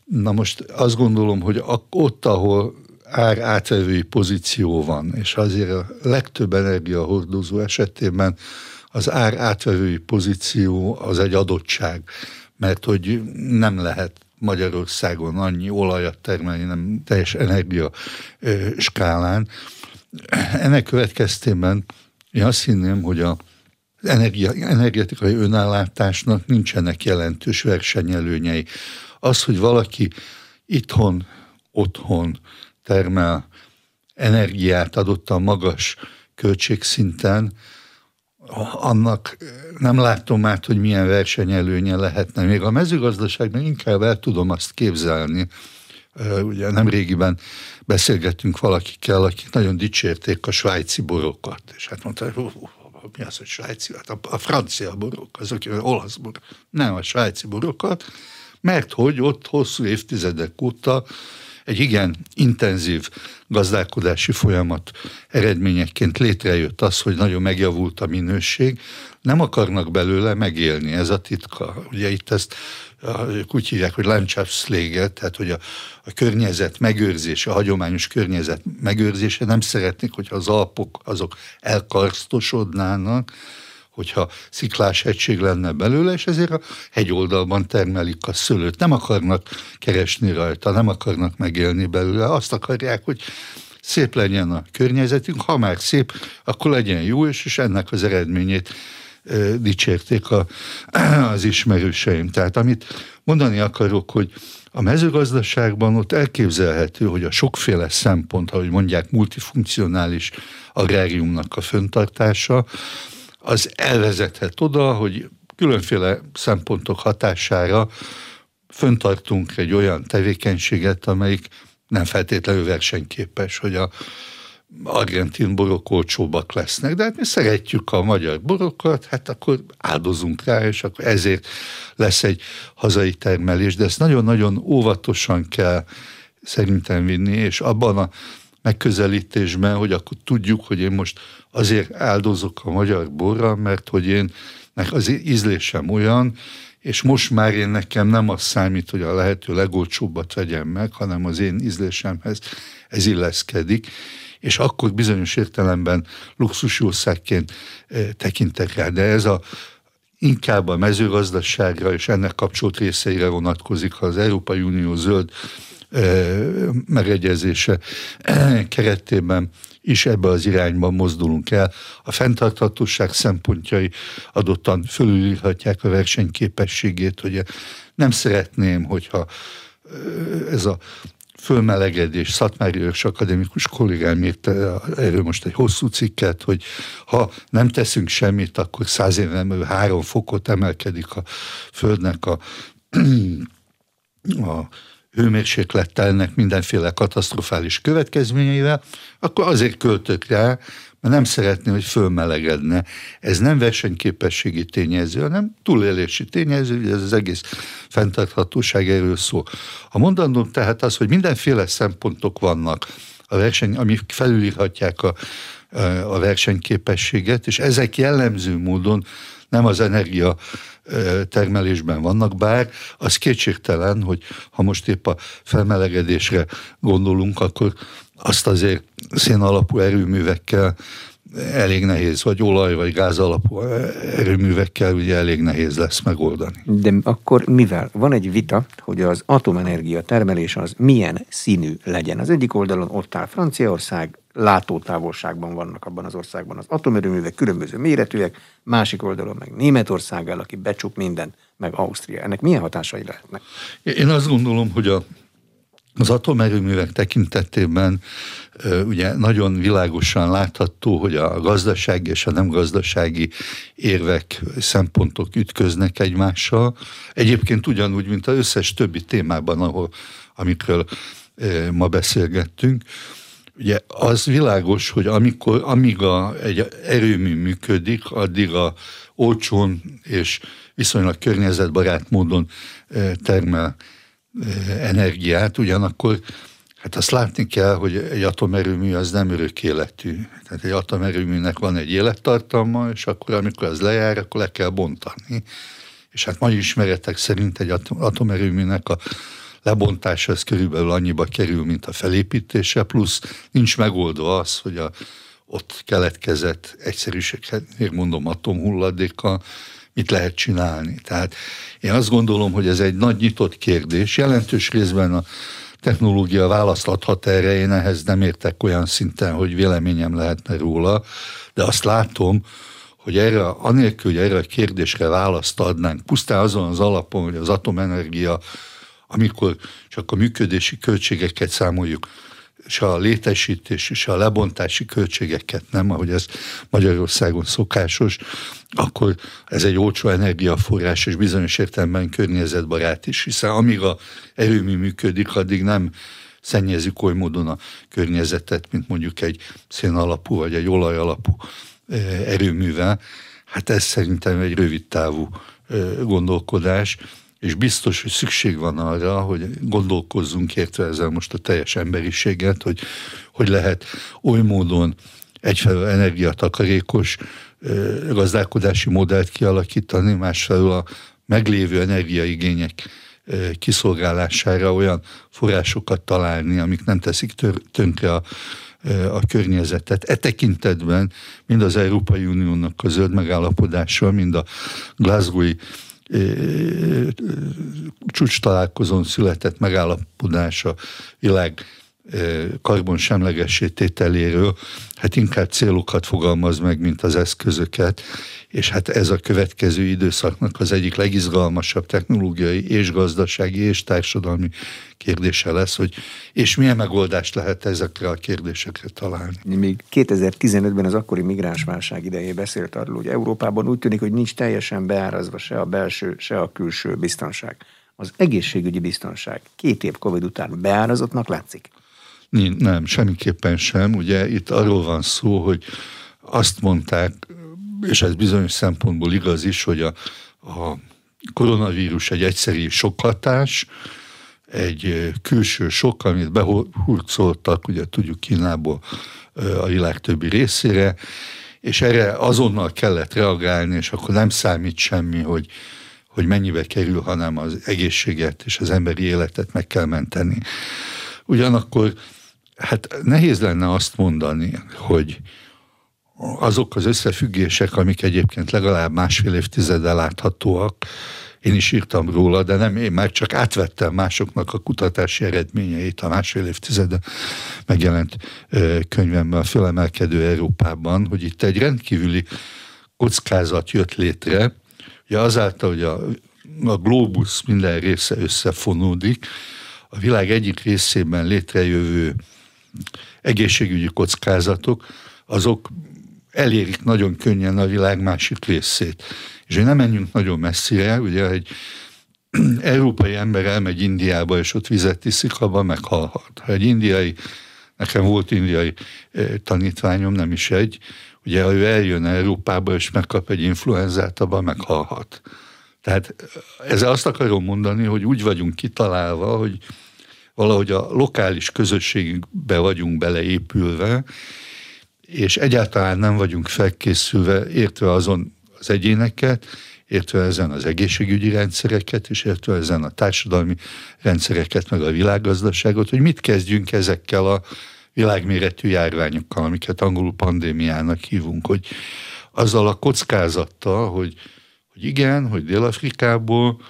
Na most azt gondolom, hogy ott, ahol ár átvevői pozíció van, és azért a legtöbb energiahordozó esetében az ár átvevői pozíció az egy adottság, mert hogy nem lehet Magyarországon annyi olajat termelni, nem teljes energia skálán. Ennek következtében én azt hinném, hogy a energia, energetikai önállátásnak nincsenek jelentős versenyelőnyei. Az, hogy valaki itthon, otthon termel energiát adottan magas költségszinten, annak nem látom át, hogy milyen versenyelőnye lehetne. Még a mezőgazdaságban inkább el tudom azt képzelni, ugye nem régiben beszélgettünk valakikkel, akik nagyon dicsérték a svájci borokat, és hát mondta, hogy mi az, hogy svájci? Hát a, a francia borok, azok, az olasz borok. Nem a svájci borokat, mert hogy ott hosszú évtizedek óta egy igen intenzív gazdálkodási folyamat eredményeként létrejött az, hogy nagyon megjavult a minőség, nem akarnak belőle megélni, ez a titka. Ugye itt ezt úgy hívják, hogy Landschaftspflege, tehát hogy a, a környezet megőrzése, a hagyományos környezet megőrzése, nem szeretnék, hogyha az alpok azok elkarsztosodnának, hogyha sziklás egység lenne belőle, és ezért a hegyoldalban termelik a szőlőt. Nem akarnak keresni rajta, nem akarnak megélni belőle, azt akarják, hogy szép legyen a környezetünk, ha már szép, akkor legyen jó, és, és ennek az eredményét e, dicsérték a, az ismerőseim. Tehát amit mondani akarok, hogy a mezőgazdaságban ott elképzelhető, hogy a sokféle szempont, ahogy mondják, multifunkcionális agráriumnak a föntartása, az elvezethet oda, hogy különféle szempontok hatására föntartunk egy olyan tevékenységet, amelyik nem feltétlenül versenyképes, hogy a argentin borok olcsóbbak lesznek, de hát mi szeretjük a magyar borokat, hát akkor áldozunk rá, és akkor ezért lesz egy hazai termelés, de ezt nagyon-nagyon óvatosan kell szerintem vinni, és abban a megközelítésben, hogy akkor tudjuk, hogy én most azért áldozok a magyar borra, mert hogy én az ízlésem olyan, és most már én nekem nem az számít, hogy a lehető legolcsóbbat vegyem meg, hanem az én ízlésemhez ez illeszkedik, és akkor bizonyos értelemben luxusjószágként eh, tekintek rá. De ez a inkább a mezőgazdaságra és ennek kapcsolt részeire vonatkozik, ha az Európai Unió zöld megegyezése keretében is ebbe az irányba mozdulunk el. A fenntarthatóság szempontjai adottan fölülírhatják a versenyképességét, hogy nem szeretném, hogyha ez a fölmelegedés, Szatmári Őrs akadémikus kollégám írt erről most egy hosszú cikket, hogy ha nem teszünk semmit, akkor száz éven három fokot emelkedik a Földnek a, a hőmérséklettel, ennek mindenféle katasztrofális következményeivel, akkor azért költök rá, mert nem szeretné, hogy fölmelegedne. Ez nem versenyképességi tényező, hanem túlélési tényező, ez az egész fenntarthatóság erről szól. A mondandóm tehát az, hogy mindenféle szempontok vannak, a verseny, amik felülírhatják a, a versenyképességet, és ezek jellemző módon nem az energia termelésben vannak, bár az kétségtelen, hogy ha most épp a felmelegedésre gondolunk, akkor azt azért szén alapú erőművekkel elég nehéz, vagy olaj, vagy gáz alapú erőművekkel ugye elég nehéz lesz megoldani. De akkor mivel? Van egy vita, hogy az atomenergia termelés az milyen színű legyen. Az egyik oldalon ott áll Franciaország, látótávolságban vannak abban az országban az atomerőművek, különböző méretűek, másik oldalon meg Németország áll, aki becsuk mindent, meg Ausztria. Ennek milyen hatásai lehetnek? Én azt gondolom, hogy a az atomerőművek tekintetében ugye nagyon világosan látható, hogy a gazdasági és a nem gazdasági érvek, szempontok ütköznek egymással. Egyébként ugyanúgy, mint az összes többi témában, ahol, amikről ma beszélgettünk. Ugye az világos, hogy amikor, amíg a, egy erőmű működik, addig a olcsón és viszonylag környezetbarát módon termel energiát, ugyanakkor hát azt látni kell, hogy egy atomerőmű az nem örök életű. Tehát egy atomerőműnek van egy élettartalma, és akkor amikor az lejár, akkor le kell bontani. És hát mai ismeretek szerint egy atomerőműnek a lebontása az körülbelül annyiba kerül, mint a felépítése, plusz nincs megoldva az, hogy a ott keletkezett egyszerűségért mondom atomhulladékkal mit lehet csinálni. Tehát én azt gondolom, hogy ez egy nagy nyitott kérdés. Jelentős részben a technológia választhat erre, én ehhez nem értek olyan szinten, hogy véleményem lehetne róla, de azt látom, hogy erre, anélkül, hogy erre a kérdésre választ adnánk, pusztán azon az alapon, hogy az atomenergia, amikor csak a működési költségeket számoljuk, és a létesítés és a lebontási költségeket nem, ahogy ez Magyarországon szokásos, akkor ez egy olcsó energiaforrás, és bizonyos értelemben környezetbarát is, hiszen amíg a erőmű működik, addig nem szennyezik oly módon a környezetet, mint mondjuk egy szén alapú vagy egy olaj alapú erőművel. Hát ez szerintem egy rövid távú gondolkodás, és biztos, hogy szükség van arra, hogy gondolkozzunk értve ezzel most a teljes emberiséget, hogy hogy lehet oly módon egyfelől energiatakarékos gazdálkodási modellt kialakítani, másfelől a meglévő energiaigények kiszolgálására olyan forrásokat találni, amik nem teszik tönkre a a környezetet. E tekintetben mind az Európai Uniónak a zöld megállapodása, mind a Glasgow-i csúcs találkozón született megállapodása világ karbonsemlegessé tételéről, hát inkább célokat fogalmaz meg, mint az eszközöket, és hát ez a következő időszaknak az egyik legizgalmasabb technológiai és gazdasági és társadalmi kérdése lesz, hogy és milyen megoldást lehet ezekre a kérdésekre találni. Még 2015-ben az akkori migránsválság idején beszélt arról, hogy Európában úgy tűnik, hogy nincs teljesen beárazva se a belső, se a külső biztonság. Az egészségügyi biztonság két év Covid után beárazottnak látszik? Nem, semmiképpen sem. Ugye itt arról van szó, hogy azt mondták, és ez bizonyos szempontból igaz is, hogy a, a koronavírus egy egyszerű sokhatás, egy külső sok, amit behurcoltak, ugye tudjuk Kínából a világ többi részére, és erre azonnal kellett reagálni, és akkor nem számít semmi, hogy, hogy mennyibe kerül, hanem az egészséget és az emberi életet meg kell menteni. Ugyanakkor hát nehéz lenne azt mondani, hogy azok az összefüggések, amik egyébként legalább másfél évtizeddel láthatóak, én is írtam róla, de nem én, már csak átvettem másoknak a kutatási eredményeit a másfél évtizede megjelent könyvemben, a Fölemelkedő Európában, hogy itt egy rendkívüli kockázat jött létre, ugye azáltal, hogy a, a globus minden része összefonódik, a világ egyik részében létrejövő egészségügyi kockázatok, azok elérik nagyon könnyen a világ másik részét. És hogy nem menjünk nagyon messzire, ugye egy európai ember elmegy Indiába, és ott vizet iszik, abban meghalhat. Ha egy indiai, nekem volt indiai eh, tanítványom, nem is egy, ugye ha ő eljön Európába, és megkap egy influenzát, abban meghalhat. Tehát eh, ezzel azt akarom mondani, hogy úgy vagyunk kitalálva, hogy valahogy a lokális közösségbe vagyunk beleépülve, és egyáltalán nem vagyunk felkészülve, értve azon az egyéneket, értve ezen az egészségügyi rendszereket, és értve ezen a társadalmi rendszereket, meg a világgazdaságot, hogy mit kezdjünk ezekkel a világméretű járványokkal, amiket angolul pandémiának hívunk, hogy azzal a kockázattal, hogy, hogy igen, hogy Dél-Afrikából,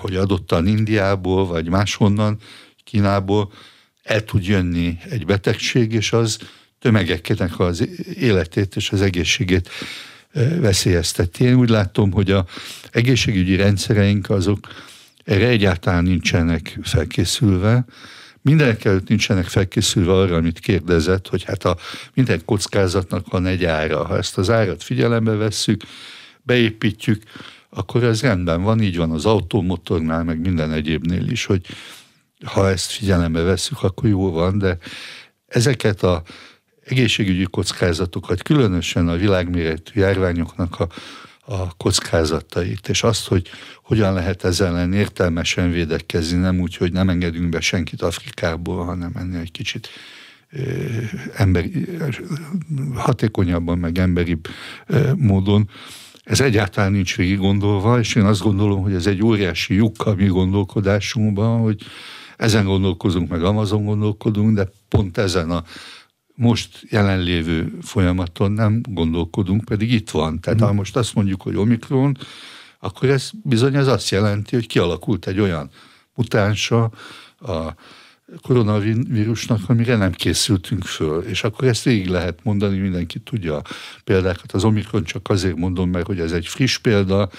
hogy adottan Indiából, vagy máshonnan, Kínából el tud jönni egy betegség, és az tömegeknek az életét és az egészségét veszélyezteti. Én úgy látom, hogy a egészségügyi rendszereink azok erre egyáltalán nincsenek felkészülve. Mindenek előtt nincsenek felkészülve arra, amit kérdezett, hogy hát a minden kockázatnak van egy ára. Ha ezt az árat figyelembe vesszük, beépítjük, akkor ez rendben van, így van az automotornál, meg minden egyébnél is, hogy ha ezt figyelembe vesszük, akkor jó van, de ezeket a egészségügyi kockázatokat, különösen a világméretű járványoknak a, a kockázatait, és azt, hogy hogyan lehet ezzel ellen értelmesen védekezni, nem úgy, hogy nem engedünk be senkit Afrikából, hanem ennél egy kicsit emberi, hatékonyabban, meg emberibb módon. Ez egyáltalán nincs végig gondolva, és én azt gondolom, hogy ez egy óriási lyuk a mi gondolkodásunkban, hogy ezen gondolkozunk, meg Amazon gondolkodunk, de pont ezen a most jelenlévő folyamaton nem gondolkodunk, pedig itt van. Tehát ha most azt mondjuk, hogy Omikron, akkor ez bizony ez azt jelenti, hogy kialakult egy olyan mutánsa a koronavírusnak, amire nem készültünk föl. És akkor ezt végig lehet mondani, mindenki tudja példákat. Az Omikron csak azért mondom meg, hogy ez egy friss példa,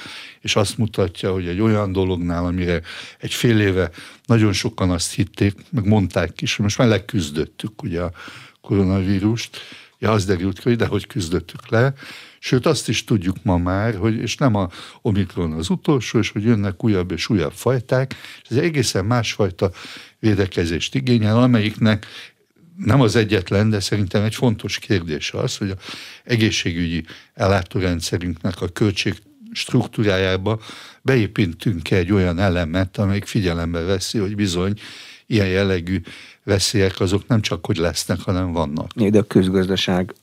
és azt mutatja, hogy egy olyan dolognál, amire egy fél éve nagyon sokan azt hitték, meg mondták is, most már leküzdöttük ugye a koronavírust, ja, az derült ki, hogy de hogy küzdöttük le, Sőt, azt is tudjuk ma már, hogy és nem a Omikron az utolsó, és hogy jönnek újabb és újabb fajták, és ez egészen másfajta védekezést igényel, amelyiknek nem az egyetlen, de szerintem egy fontos kérdés az, hogy a egészségügyi ellátórendszerünknek a költség struktúrájába beépítünk egy olyan elemet, amelyik figyelembe veszi, hogy bizony ilyen jellegű veszélyek azok nem csak hogy lesznek, hanem vannak. De a közgazdaság,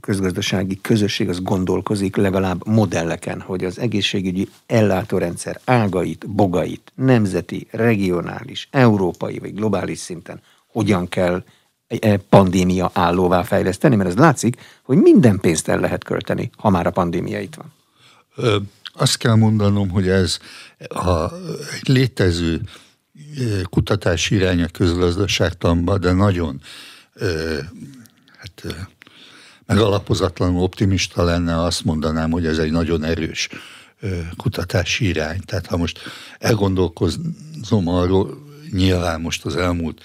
közgazdasági közösség az gondolkozik legalább modelleken, hogy az egészségügyi ellátórendszer ágait, bogait, nemzeti, regionális, európai vagy globális szinten hogyan kell egy pandémia állóvá fejleszteni, mert az látszik, hogy minden pénzt el lehet költeni, ha már a pandémia itt van. Ö, azt kell mondanom, hogy ez a, létező kutatási irány a közgazdaságtanban, de nagyon hát, megalapozatlanul optimista lenne, azt mondanám, hogy ez egy nagyon erős kutatási irány. Tehát ha most elgondolkozom arról, nyilván most az elmúlt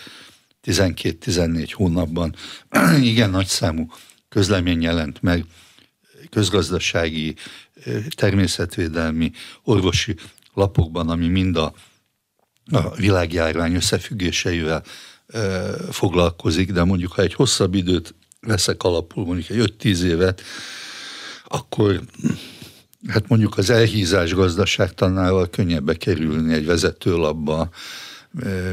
12-14 hónapban igen nagy számú közlemény jelent meg közgazdasági, természetvédelmi, orvosi lapokban, ami mind a, a világjárvány összefüggéseivel foglalkozik, de mondjuk ha egy hosszabb időt veszek alapul, mondjuk egy 5-10 évet, akkor hát mondjuk az elhízás gazdaságtanával könnyebbe kerülni egy vezetőlapba,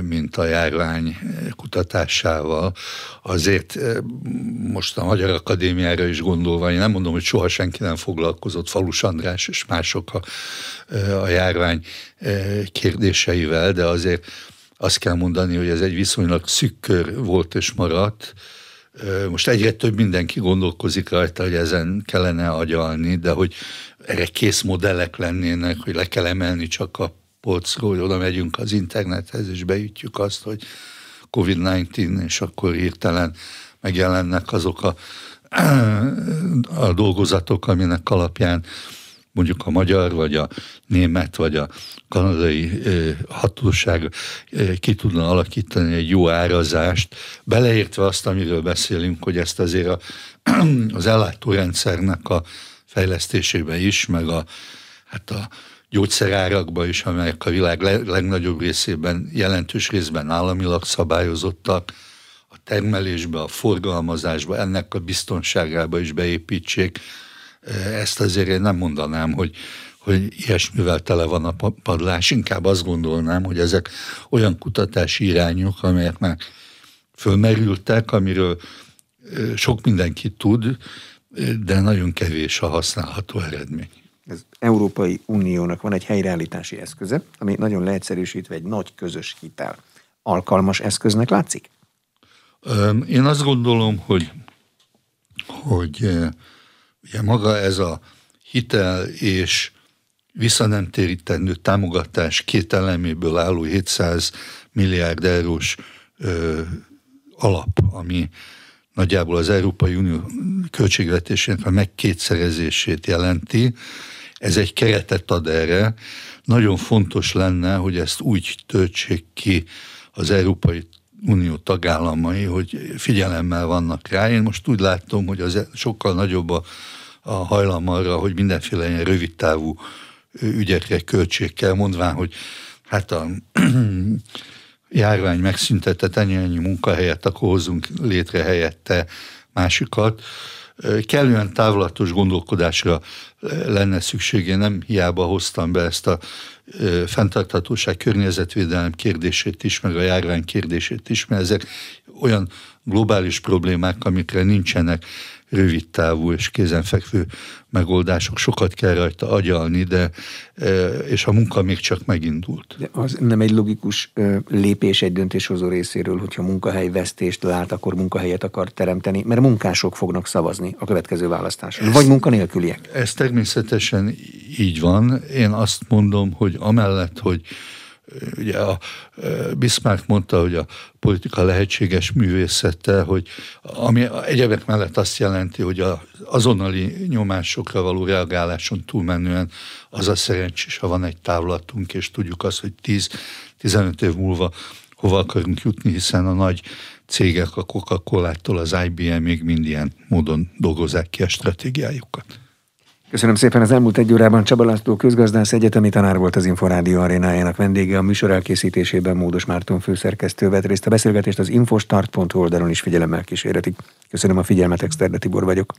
mint a járvány kutatásával. Azért most a Magyar Akadémiára is gondolva, én nem mondom, hogy soha senki nem foglalkozott, Falus András és mások a, a járvány kérdéseivel, de azért azt kell mondani, hogy ez egy viszonylag szükkör volt és maradt, most egyre több mindenki gondolkozik rajta, hogy ezen kellene agyalni, de hogy erre kész modellek lennének, hogy le kell emelni csak a polcról, oda megyünk az internethez, és beütjük azt, hogy COVID-19, és akkor hirtelen megjelennek azok a, a dolgozatok, aminek alapján mondjuk a magyar, vagy a német, vagy a kanadai hatóság ki tudna alakítani egy jó árazást, beleértve azt, amiről beszélünk, hogy ezt azért a, az ellátórendszernek a fejlesztésébe is, meg a, hát a gyógyszerárakba is, amelyek a világ legnagyobb részében, jelentős részben államilag szabályozottak, a termelésbe, a forgalmazásba, ennek a biztonságába is beépítsék. Ezt azért én nem mondanám, hogy, hogy ilyesmivel tele van a padlás, inkább azt gondolnám, hogy ezek olyan kutatási irányok, amelyek már fölmerültek, amiről sok mindenki tud, de nagyon kevés a használható eredmény. Európai Uniónak van egy helyreállítási eszköze, ami nagyon leegyszerűsítve egy nagy közös hitel. Alkalmas eszköznek látszik? Én azt gondolom, hogy, hogy ugye maga ez a hitel és visszanemtérítendő támogatás két eleméből álló 700 milliárd eurós ö, alap, ami nagyjából az Európai Unió költségvetésének a megkétszerezését jelenti. Ez egy keretet ad erre. Nagyon fontos lenne, hogy ezt úgy töltsék ki az Európai Unió tagállamai, hogy figyelemmel vannak rá. Én most úgy látom, hogy az sokkal nagyobb a, a hajlam arra, hogy mindenféle ilyen rövidtávú ügyekre költségkel, mondván, hogy hát a járvány megszüntetett ennyi, ennyi munkahelyet, akkor hozzunk létre helyette másikat. Kellően távlatos gondolkodásra lenne szüksége, nem hiába hoztam be ezt a fenntarthatóság környezetvédelem kérdését is, meg a járvány kérdését is, mert ezek olyan globális problémák, amikre nincsenek rövid távú és kézenfekvő megoldások. Sokat kell rajta agyalni, de e, és a munka még csak megindult. De az nem egy logikus lépés egy döntéshozó részéről, hogyha munkahelyvesztést lát, akkor munkahelyet akar teremteni, mert munkások fognak szavazni a következő választáson, vagy munkanélküliek. Ez természetesen így van. Én azt mondom, hogy amellett, hogy ugye a Bismarck mondta, hogy a politika lehetséges művészete, hogy ami egyebek mellett azt jelenti, hogy az azonnali nyomásokra való reagáláson túlmenően az a szerencsés, ha van egy távlatunk, és tudjuk azt, hogy 10-15 év múlva hova akarunk jutni, hiszen a nagy cégek a Coca-Cola-tól az IBM még mind ilyen módon dolgozzák ki a stratégiájukat. Köszönöm szépen az elmúlt egy órában Csaba László közgazdász egyetemi tanár volt az Inforádió arénájának vendége. A műsor elkészítésében Módos Márton főszerkesztő vett részt. A beszélgetést az infostart.hu oldalon is figyelemmel kísérletik. Köszönöm a figyelmet, Exterde Tibor vagyok.